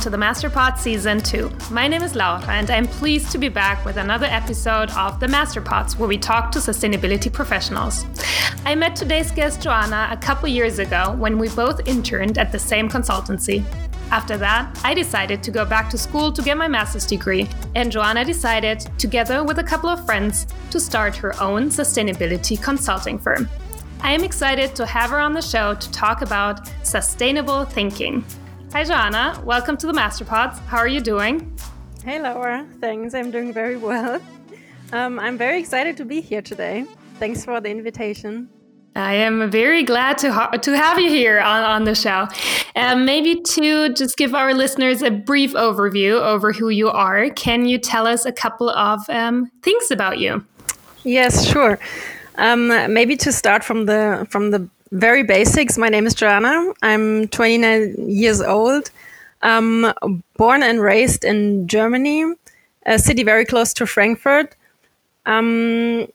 welcome to the Masterpod Season 2. My name is Laura and I'm pleased to be back with another episode of the Masterpods where we talk to sustainability professionals. I met today's guest Joana a couple years ago when we both interned at the same consultancy. After that, I decided to go back to school to get my master's degree, and Joana decided, together with a couple of friends, to start her own sustainability consulting firm. I am excited to have her on the show to talk about sustainable thinking. Hi, Joana. Welcome to the Masterpods. How are you doing? Hey, Laura. Thanks. I'm doing very well. Um, I'm very excited to be here today. Thanks for the invitation. I am very glad to ha- to have you here on, on the show. Um, maybe to just give our listeners a brief overview over who you are. Can you tell us a couple of um, things about you? Yes, sure. Um, maybe to start from the from the very basics. My name is Joana. I'm 29 years old. Born and raised in Germany, a city very close to Frankfurt. Um,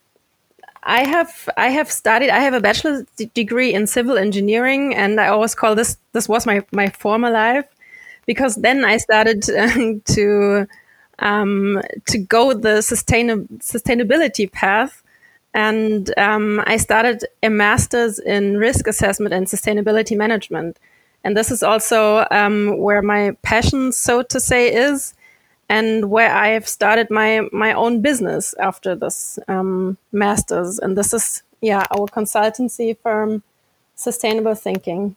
I have I have studied. I have a bachelor's degree in civil engineering, and I always call this this was my my former life, because then I started to um, to go the sustain sustainability path, and um, I started a master's in risk assessment and sustainability management, and this is also um, where my passion, so to say, is and where I have started my my own business after this um, masters. And this is yeah our consultancy firm, Sustainable Thinking.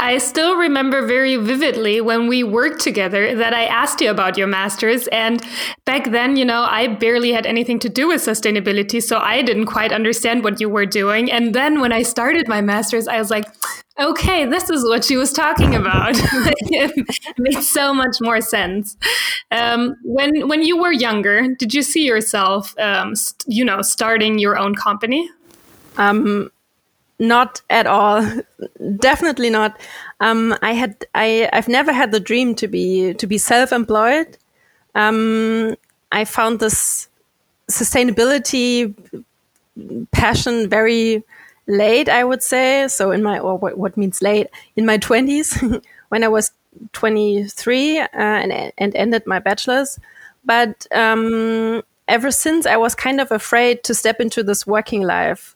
I still remember very vividly when we worked together that I asked you about your master's. And back then, you know, I barely had anything to do with sustainability. So I didn't quite understand what you were doing. And then when I started my master's, I was like, okay, this is what she was talking about. it made so much more sense. Um, when, when you were younger, did you see yourself, um, you know, starting your own company? Um, not at all. Definitely not. Um, I had I I've never had the dream to be to be self-employed. Um, I found this sustainability passion very late, I would say. So in my or what, what means late in my twenties when I was 23 uh, and and ended my bachelor's. But um, ever since, I was kind of afraid to step into this working life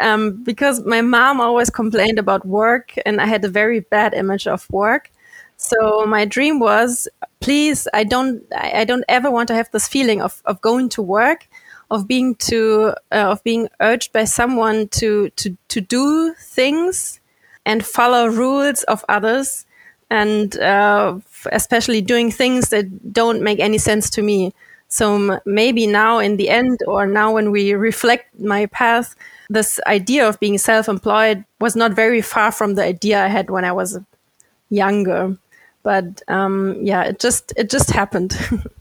um, because my mom always complained about work and I had a very bad image of work. So my dream was, please, I don't, I don't ever want to have this feeling of, of going to work, of being to, uh, of being urged by someone to, to, to do things and follow rules of others and uh, especially doing things that don't make any sense to me. So maybe now in the end, or now when we reflect my path, this idea of being self-employed was not very far from the idea I had when I was younger. But um, yeah, it just it just happened.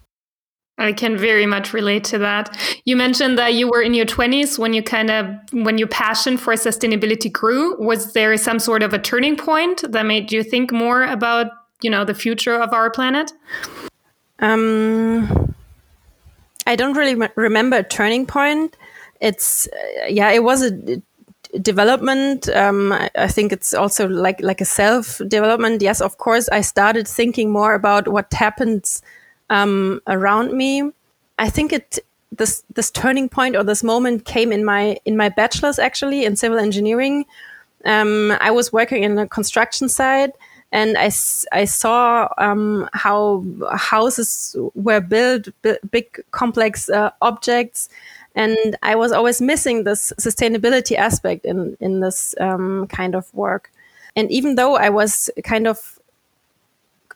I can very much relate to that. You mentioned that you were in your 20s when you kind of when your passion for sustainability grew. Was there some sort of a turning point that made you think more about, you know, the future of our planet? Um I don't really remember a turning point it's uh, yeah, it was a development. Um, I, I, think it's also like like a self development. Yes, of course, I started thinking more about what happens um, around me. I think it this this turning point or this moment came in my in my bachelor's actually in civil engineering. Um, I was working in a construction site and I, I saw um, how houses were built, big complex uh, objects, and I was always missing this sustainability aspect in in this um, kind of work. And even though I was kind of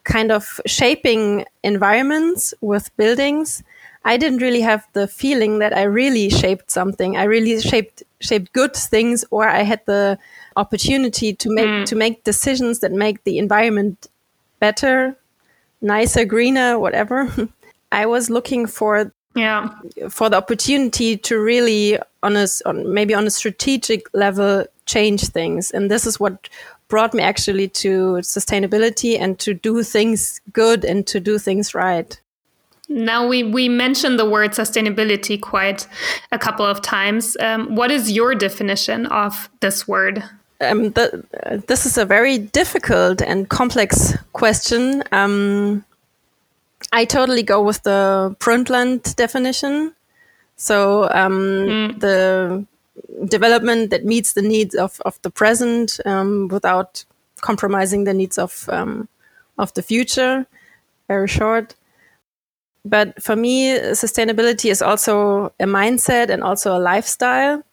kind of shaping environments with buildings, I didn't really have the feeling that I really shaped something. I really shaped shaped good things, or I had the opportunity to make mm. to make decisions that make the environment better, nicer, greener, whatever. I was looking for yeah for the opportunity to really on a on maybe on a strategic level change things and this is what brought me actually to sustainability and to do things good and to do things right Now we we mentioned the word sustainability quite a couple of times. Um, what is your definition of this word? Um, the, uh, this is a very difficult and complex question. Um, I totally go with the Brundtland definition. So mm. the development that meets the needs of, of the present um, without compromising the needs of um, of the future. Very short. But for me, sustainability is also a mindset and also a lifestyle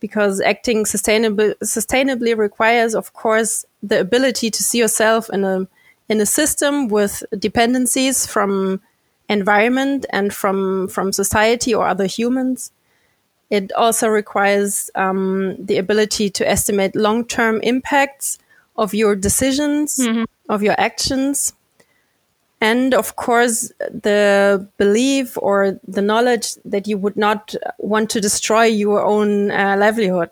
because acting sustainable, sustainably requires, of course, the ability to see yourself in a in a system with dependencies from environment and from from society or other humans. It also requires um, the ability to estimate long term impacts of your decisions, mm-hmm. of your actions, and of course the belief or the knowledge that you would not want to destroy your own uh, livelihood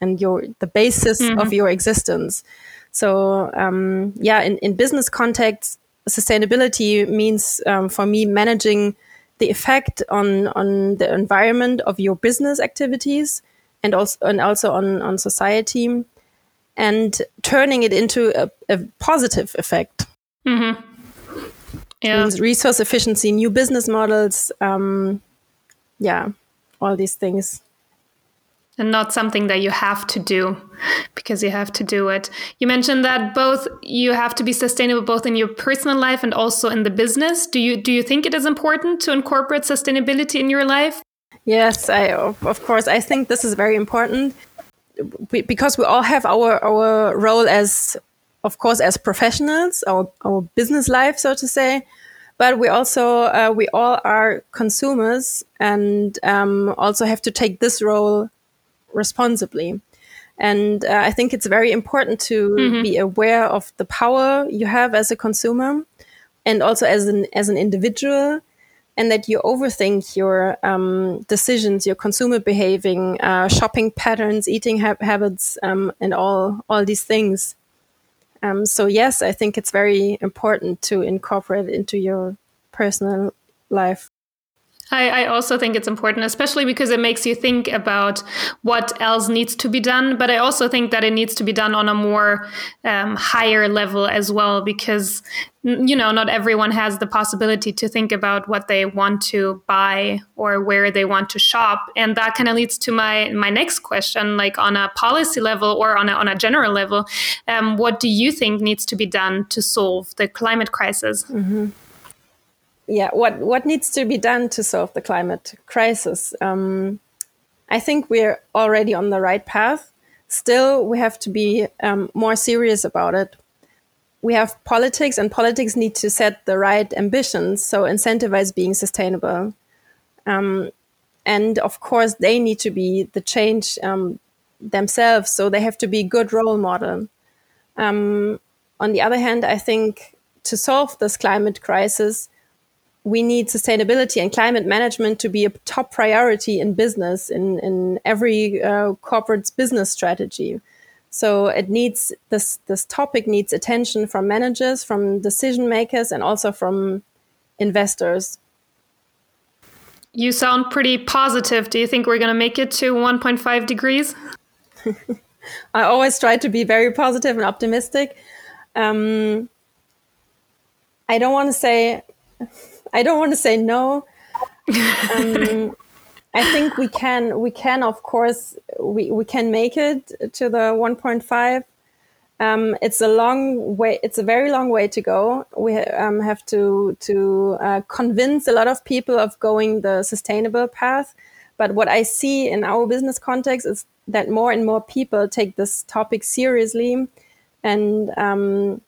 and your the basis mm-hmm. of your existence. So um, yeah in, in business context sustainability means um, for me managing the effect on on the environment of your business activities and also and also on on society and turning it into a, a positive effect. Mm-hmm yeah. resource efficiency, new business models, um, yeah, all these things. And not something that you have to do because you have to do it. You mentioned that both you have to be sustainable both in your personal life and also in the business. Do you do you think it is important to incorporate sustainability in your life? Yes, I of course I think this is very important we, because we all have our our role as of course, as professionals, our, our business life, so to say, but we also, uh, we all are consumers and um, also have to take this role responsibly. And uh, I think it's very important to mm-hmm. be aware of the power you have as a consumer and also as an, as an individual and that you overthink your um, decisions, your consumer behaving, uh, shopping patterns, eating ha- habits, um, and all all these things. Um, so yes, I think it's very important to incorporate into your personal life. I, I, also think it's important, especially because it makes you think about what else needs to be done. But I also think that it needs to be done on a more um, higher level as well, because you know not everyone has the possibility to think about what they want to buy or where they want to shop, and that kind of leads to my my next question, like on a policy level or on a on a general level, um, what do you think needs to be done to solve the climate crisis? Mm-hmm yeah, what what needs to be done to solve the climate crisis? Um, I think we're already on the right path. Still, we have to be um, more serious about it. We have politics, and politics need to set the right ambitions, so incentivize being sustainable. Um, and of course, they need to be the change um, themselves, so they have to be good role model. Um, on the other hand, I think to solve this climate crisis, we need sustainability and climate management to be a top priority in business in in every uh, corporate's business strategy. So it needs this this topic needs attention from managers from decision makers and also from investors. You sound pretty positive. Do you think we're going to make it to 1.5 degrees? I always try to be very positive and optimistic. Um, i don't want to say I don't want to say no. Um, I think we can, we can, of course, we, we can make it to the 1.5. Um, it's a long way. It's a very long way to go. We um, have to to uh, convince a lot of people of going the sustainable path. But what I see in our business context is that more and more people take this topic seriously, and um,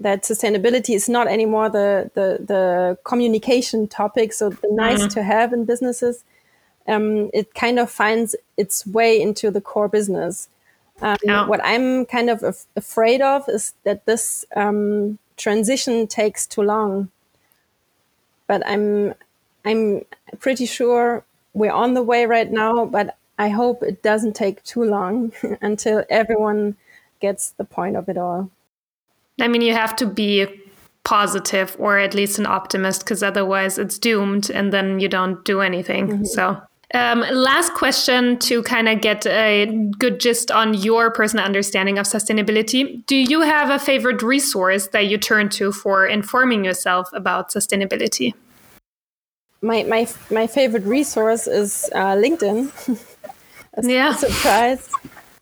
that sustainability is not anymore the the, the communication topic, so the nice mm-hmm. to have in businesses. Um, it kind of finds its way into the core business. Um, yeah. What I'm kind of af- afraid of is that this um, transition takes too long. But I'm I'm pretty sure we're on the way right now. But I hope it doesn't take too long until everyone gets the point of it all. I mean, you have to be positive or at least an optimist because otherwise it's doomed and then you don't do anything. Mm-hmm. So um, last question to kind of get a good gist on your personal understanding of sustainability. Do you have a favorite resource that you turn to for informing yourself about sustainability? My, my, my favorite resource is uh, LinkedIn. yeah. Surprise.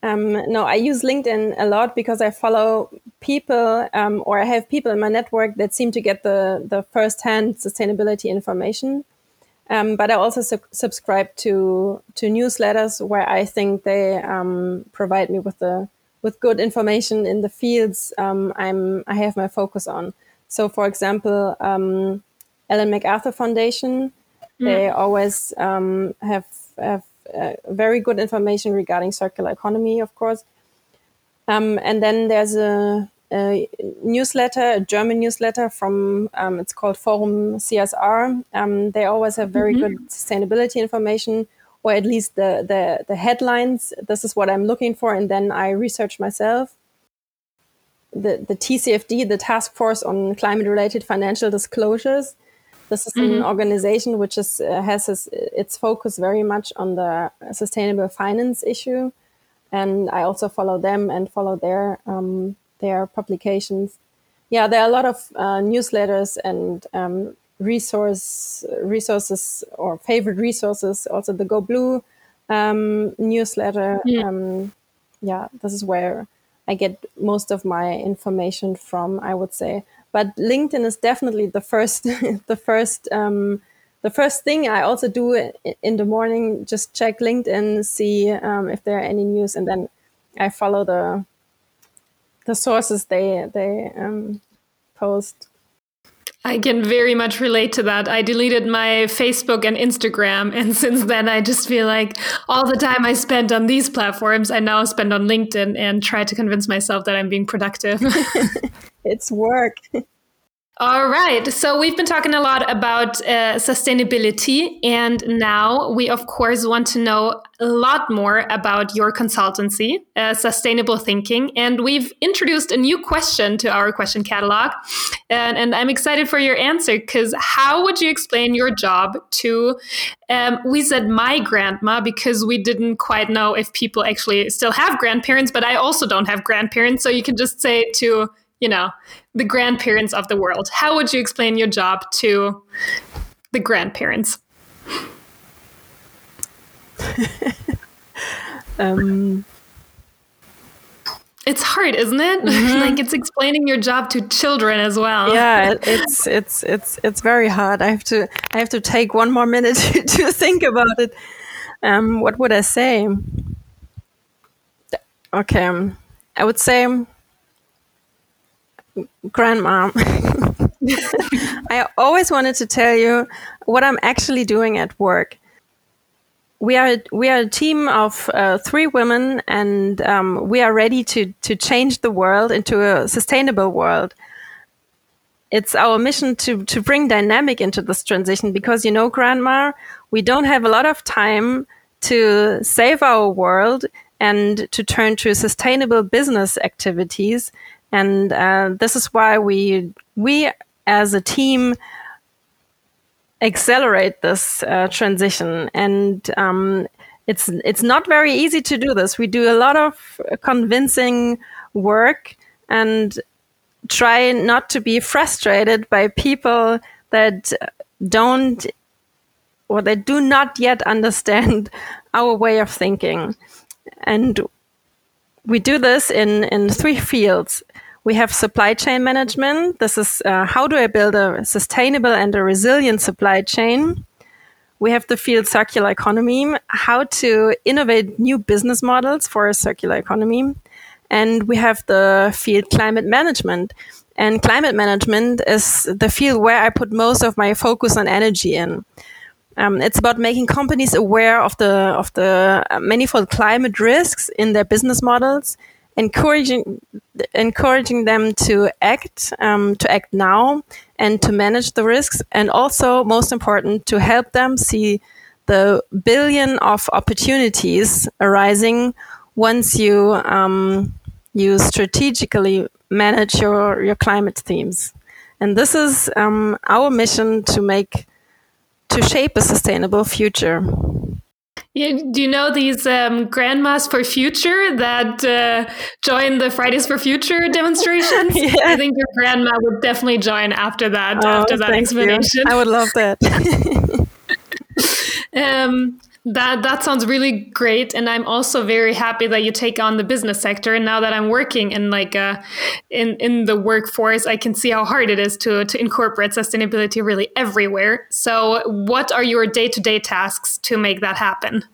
Um, no, I use LinkedIn a lot because I follow people um, or I have people in my network that seem to get the, the first hand sustainability information. Um, but I also su- subscribe to to newsletters where I think they um, provide me with the with good information in the fields um, I'm I have my focus on. So, for example, um, Ellen MacArthur Foundation, mm. they always um, have have uh, very good information regarding circular economy, of course. Um, and then there's a a newsletter, a German newsletter from um, it's called Forum CSR. Um, they always have very mm-hmm. good sustainability information, or at least the, the the headlines. This is what I'm looking for, and then I research myself. The the TCFD, the Task Force on Climate Related Financial Disclosures. This is mm-hmm. an organization which is uh, has his, its focus very much on the sustainable finance issue, and I also follow them and follow their um, their publications. Yeah, there are a lot of uh, newsletters and um, resource resources or favorite resources. Also, the Go Blue um, newsletter. Yeah. Um, yeah, this is where I get most of my information from. I would say, but LinkedIn is definitely the first the first um, the first thing I also do in the morning. Just check LinkedIn, see um, if there are any news, and then I follow the the sources they they um, post. I can very much relate to that. I deleted my Facebook and Instagram, and since then, I just feel like all the time I spent on these platforms, I now spend on LinkedIn and try to convince myself that I'm being productive. it's work. All right. So we've been talking a lot about uh, sustainability, and now we, of course, want to know a lot more about your consultancy, uh, sustainable thinking. And we've introduced a new question to our question catalog, and, and I'm excited for your answer because how would you explain your job to? Um, we said my grandma because we didn't quite know if people actually still have grandparents, but I also don't have grandparents, so you can just say to you know, the grandparents of the world. How would you explain your job to the grandparents? um, it's hard, isn't it? Mm-hmm. like it's explaining your job to children as well. Yeah, it's it's it's it's very hard. I have to I have to take one more minute to, to think about it. Um, what would I say? Okay, um, I would say grandma. I always wanted to tell you what I'm actually doing at work. We are we are a team of uh, three women, and um, we are ready to to change the world into a sustainable world. It's our mission to to bring dynamic into this transition because you know, Grandma, we don't have a lot of time to save our world and to turn to sustainable business activities and uh, this is why we we as a team accelerate this uh, transition. And um, it's it's not very easy to do this. We do a lot of convincing work and try not to be frustrated by people that don't or they do not yet understand our way of thinking. And we do this in, in three fields. We have supply chain management. This is uh, how do I build a sustainable and a resilient supply chain? We have the field circular economy, how to innovate new business models for a circular economy. And we have the field climate management. And climate management is the field where I put most of my focus on energy in. Um, it's about making companies aware of the of the manifold climate risks in their business models, encouraging encouraging them to act um, to act now and to manage the risks, and also most important to help them see the billion of opportunities arising once you um, you strategically manage your your climate themes. And this is um, our mission to make, to shape a sustainable future. Yeah, do you know these um, grandmas for future that uh, join the Fridays for Future demonstrations? yeah. I think your grandma would definitely join after that. Oh, after that explanation, you. I would love that. um, that that sounds really great, and I'm also very happy that you take on the business sector. And now that I'm working in like uh, in in the workforce, I can see how hard it is to to incorporate sustainability really everywhere. So, what are your day to day tasks to make that happen?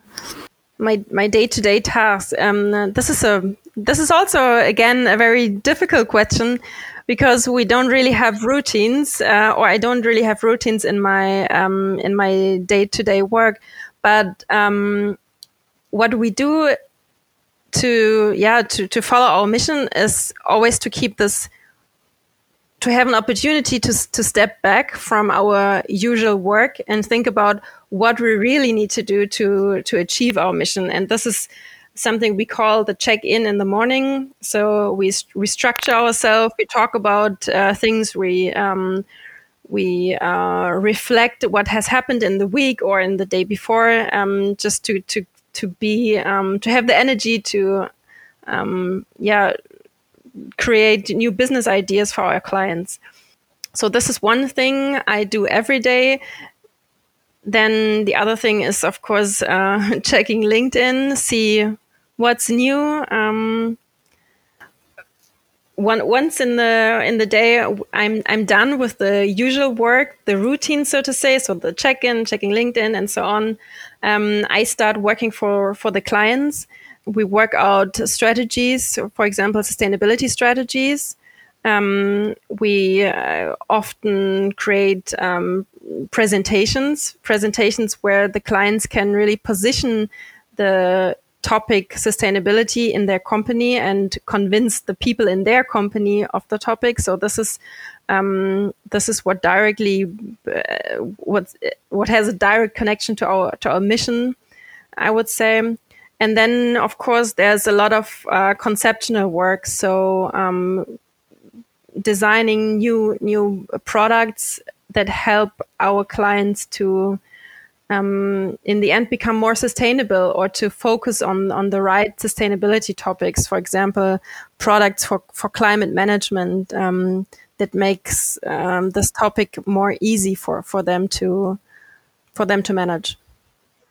My my day to day tasks. Um, this is a this is also again a very difficult question because we don't really have routines, uh, or I don't really have routines in my um, in my day to day work. But um, what we do to yeah to, to follow our mission is always to keep this to have an opportunity to, to step back from our usual work and think about what we really need to do to to achieve our mission. And this is something we call the check in in the morning. So we we structure ourselves we talk about uh, things we um, we uh, reflect what has happened in the week or in the day before, um, just to to to be um, to have the energy to um, yeah create new business ideas for our clients. So this is one thing I do every day. Then the other thing is, of course, uh, checking LinkedIn, see what's new. Um, one, once in the in the day i'm i'm done with the usual work the routine so to say so the check-in checking linkedin and so on. Um, i start working for for the clients. We work out strategies for example sustainability strategies. Um, we uh, often create um, presentations presentations where the clients can really position the topic sustainability in their company and convince the people in their company of the topic. So this is um, this is what directly uh, what what has a direct connection to our to our mission, I would say. And then of course there's a lot of uh, conceptual work. So um, designing new new products that help our clients to um, in the end become more sustainable or to focus on on the right sustainability topics for example products for for climate management um, that makes um, this topic more easy for for them to for them to manage.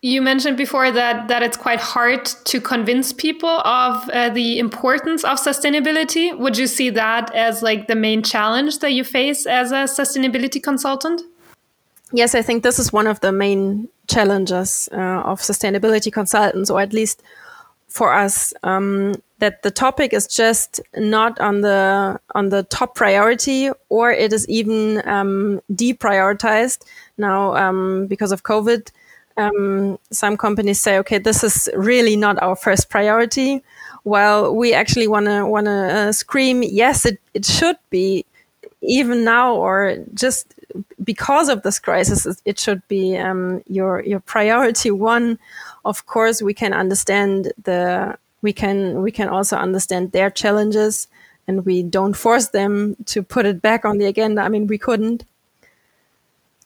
You mentioned before that that it's quite hard to convince people of uh, the importance of sustainability. Would you see that as like the main challenge that you face as a sustainability consultant yes, I think this is one of the main challenges uh, of sustainability consultants, or at least for us, um, that the topic is just not on the on the top priority, or it is even um, deprioritized now um, because of COVID. Um, some companies say, okay, this is really not our first priority. While we actually want to want to uh, scream, yes, it, it should be even now or just because of this crisis, it should be um, your your priority one. Of course, we can understand the we can we can also understand their challenges, and we don't force them to put it back on the agenda. I mean, we couldn't.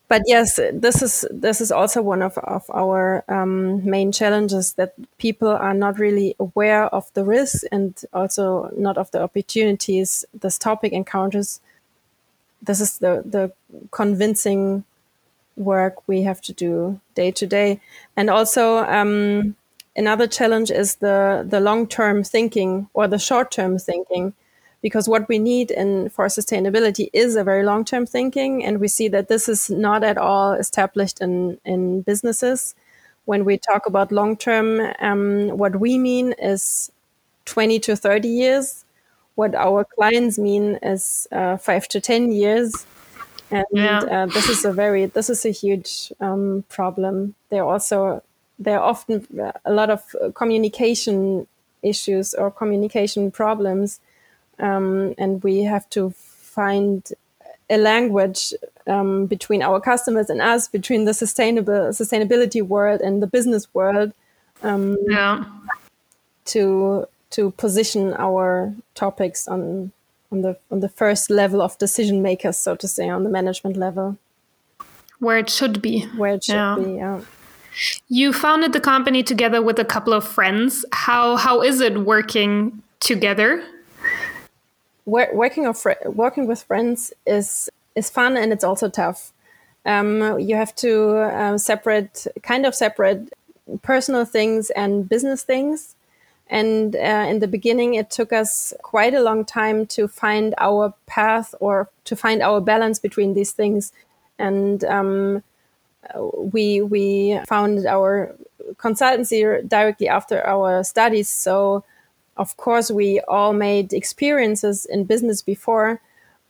But yes, this is this is also one of, of our um, main challenges that people are not really aware of the risks and also not of the opportunities this topic encounters this is the the convincing work we have to do day to day. And also um, another challenge is the the long term thinking or the short term thinking because what we need in for sustainability is a very long term thinking and we see that this is not at all established in in businesses. When we talk about long term um, what we mean is 20 to 30 years what our clients mean is uh, five to ten years, and yeah. uh, this is a very this is a huge um, problem. There are also there are often a lot of communication issues or communication problems, um, and we have to find a language um, between our customers and us, between the sustainable sustainability world and the business world. Um, yeah. To to position our topics on on the on the first level of decision makers, so to say, on the management level, where it should be. Where it should yeah. be, yeah. You founded the company together with a couple of friends. How how is it working together? Working of working with friends is is fun and it's also tough. Um, you have to uh, separate, kind of separate personal things and business things. And uh, in the beginning, it took us quite a long time to find our path or to find our balance between these things. And um, we we founded our consultancy directly after our studies. So, of course, we all made experiences in business before,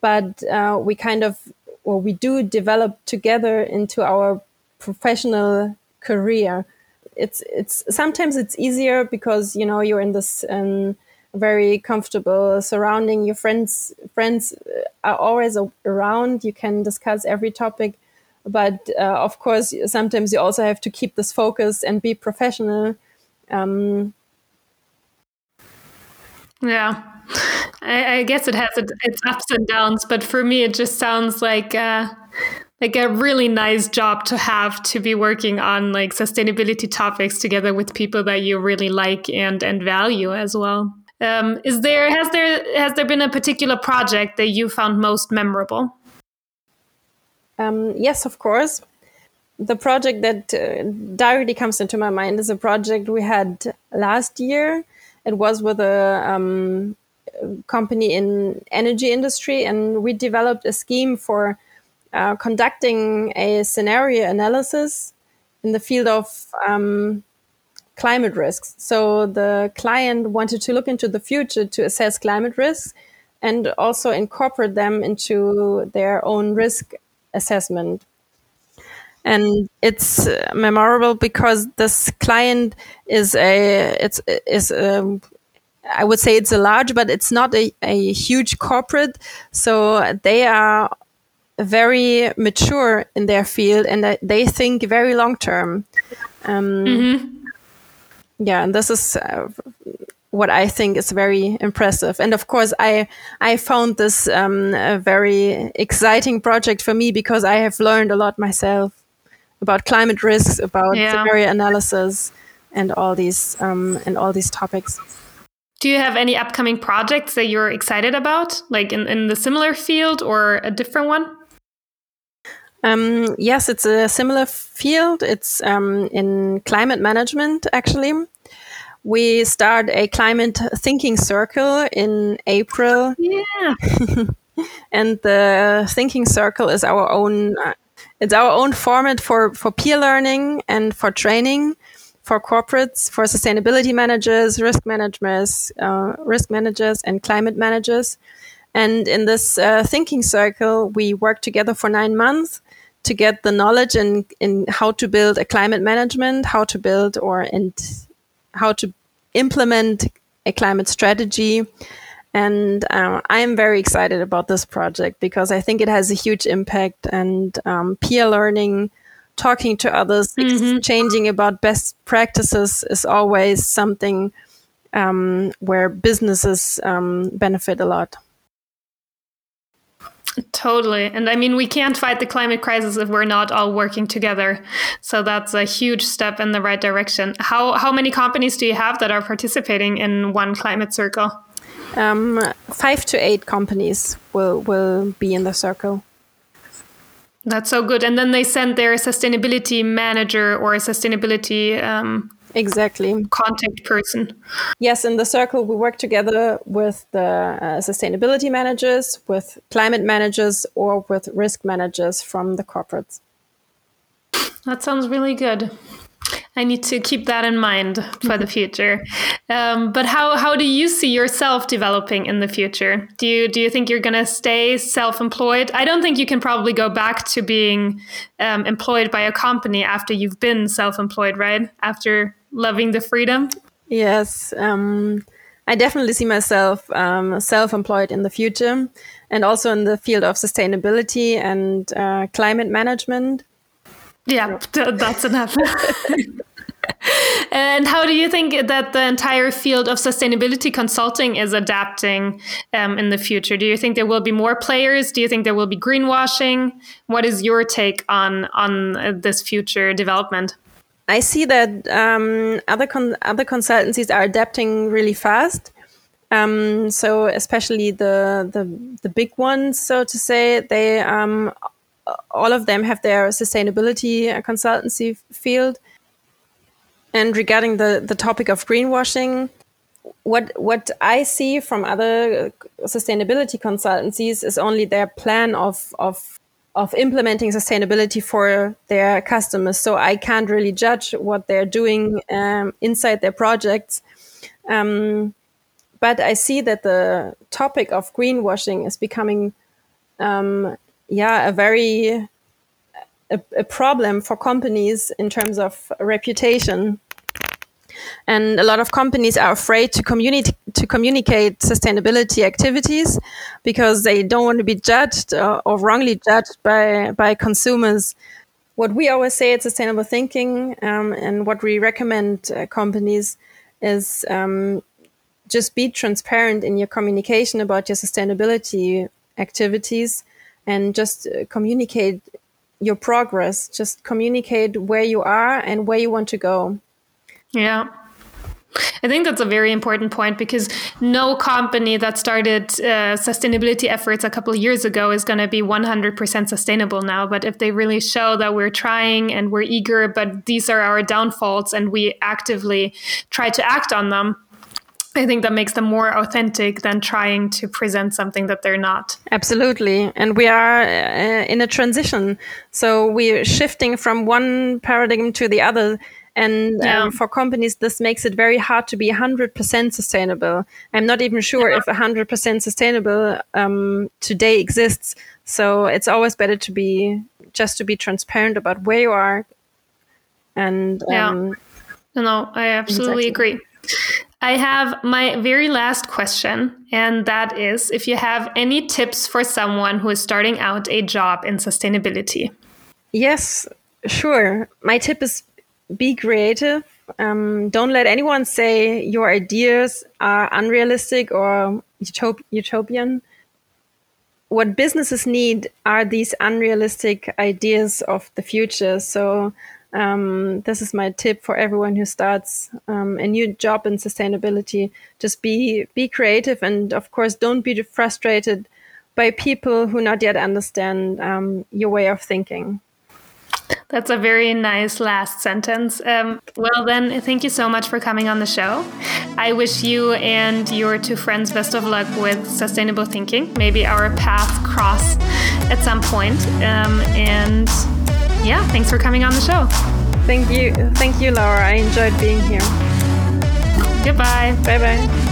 but uh, we kind of or we do develop together into our professional career it's it's sometimes it's easier because you know you're in this um, very comfortable surrounding. Your friends friends are always around. You can discuss every topic, but uh, of course sometimes you also have to keep this focus and be professional. Um, yeah. I, I, guess it has its ups and downs, but for me, it just sounds like uh, like a really nice job to have to be working on like sustainability topics together with people that you really like and and value as well. Um, is there has there has there been a particular project that you found most memorable? Um, yes, of course. The project that uh, directly comes into my mind is a project we had last year. It was with a um, company in energy industry, and we developed a scheme for uh, conducting a scenario analysis in the field of um, climate risks. So the client wanted to look into the future to assess climate risks and also incorporate them into their own risk assessment. And it's uh, memorable because this client is a it's is a, um, I would say it's a large, but it's not a, a huge corporate. So they are very mature in their field and they think very long term. Um, mm-hmm. Yeah, and this is uh, what I think is very impressive. And of course, I I found this um, a very exciting project for me because I have learned a lot myself about climate risks, about yeah. scenario analysis, and all these um, and all these topics. Do you have any upcoming projects that you're excited about, like in, in the similar field or a different one? Um, yes, it's a similar field. It's um, in climate management, actually. We start a climate thinking circle in April. Yeah. and the thinking circle is our own. Uh, it's our own format for, for peer learning and for training for corporates, for sustainability managers, risk managers, uh, risk managers, and climate managers. And in this uh, thinking circle, we work together for nine months to get the knowledge in, in how to build a climate management, how to build or and how to implement a climate strategy. And uh, I am very excited about this project because I think it has a huge impact and um, peer learning, talking to others, mm-hmm. exchanging about best practices is always something um, where businesses um, benefit a lot. Totally. And I mean, we can't fight the climate crisis if we're not all working together. So that's a huge step in the right direction. How, how many companies do you have that are participating in one climate circle? Um, five to eight companies will, will be in the circle. That's so good. And then they send their sustainability manager or a sustainability um, exactly contact person yes in the circle we work together with the uh, sustainability managers with climate managers or with risk managers from the corporates that sounds really good I need to keep that in mind for the future. Um, but how how do you see yourself developing in the future? Do you do you think you're going to stay self-employed? I don't think you can probably go back to being um, employed by a company after you've been self-employed, right? After loving the freedom. Yes, um, I definitely see myself um, self-employed in the future, and also in the field of sustainability and uh, climate management. Yeah, that's enough. And how do you think that the entire field of sustainability consulting is adapting um, in the future? Do you think there will be more players? Do you think there will be greenwashing? What is your take on on uh, this future development? I see that um, other con- other consultancies are adapting really fast. Um, so especially the, the the big ones, so to say, they um, all of them have their sustainability consultancy field. And regarding the the topic of greenwashing, what what I see from other sustainability consultancies is only their plan of of of implementing sustainability for their customers. So I can't really judge what they're doing um, inside their projects. Um, but I see that the topic of greenwashing is becoming, um, yeah, a very a, a, problem for companies in terms of reputation. And a lot of companies are afraid to communicate to communicate sustainability activities because they don't want to be judged or, or wrongly judged by by consumers. What we always say at Sustainable Thinking, um, and what we recommend uh, companies is um, just be transparent in your communication about your sustainability activities and just uh, communicate your progress just communicate where you are and where you want to go yeah I think that's a very important point because no company that started uh, sustainability efforts a couple of years ago is going to be 100% sustainable now. But if they really show that we're trying and we're eager, but these are our downfalls and we actively try to act on them, I think that makes them more authentic than trying to present something that they're not. Absolutely. And we are uh, in a transition. So we're shifting from one paradigm to the other. And um, yeah. um, for companies, this makes it very hard to be 100% sustainable. I'm not even sure yeah. if 100% sustainable um, today exists. So it's always better to be just to be transparent about where you are. And um, yeah, no, I absolutely exactly. agree. I have my very last question, and that is if you have any tips for someone who is starting out a job in sustainability. Yes, sure. My tip is be creative. Um, don't let anyone say your ideas are unrealistic or utop- utopian. What businesses need are these unrealistic ideas of the future. So um, this is my tip for everyone who starts um, a new job in sustainability. Just be be creative, and of course, don't be frustrated by people who not yet understand um, your way of thinking. That's a very nice last sentence. Um, well, then, thank you so much for coming on the show. I wish you and your two friends best of luck with sustainable thinking. Maybe our paths cross at some point. Um, and yeah, thanks for coming on the show. Thank you. Thank you, Laura. I enjoyed being here. Goodbye. Bye bye.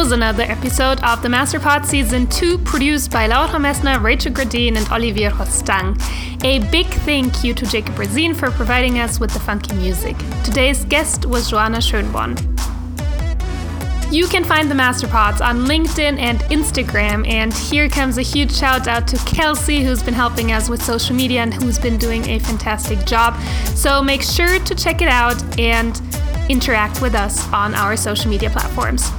Was another episode of the Masterpod Season 2 produced by Laura Messner, Rachel Gradin, and Olivier Rostang. A big thank you to Jacob Rezin for providing us with the funky music. Today's guest was Joana Schönborn. You can find the Masterpods on LinkedIn and Instagram. And here comes a huge shout out to Kelsey, who's been helping us with social media and who's been doing a fantastic job. So make sure to check it out and interact with us on our social media platforms.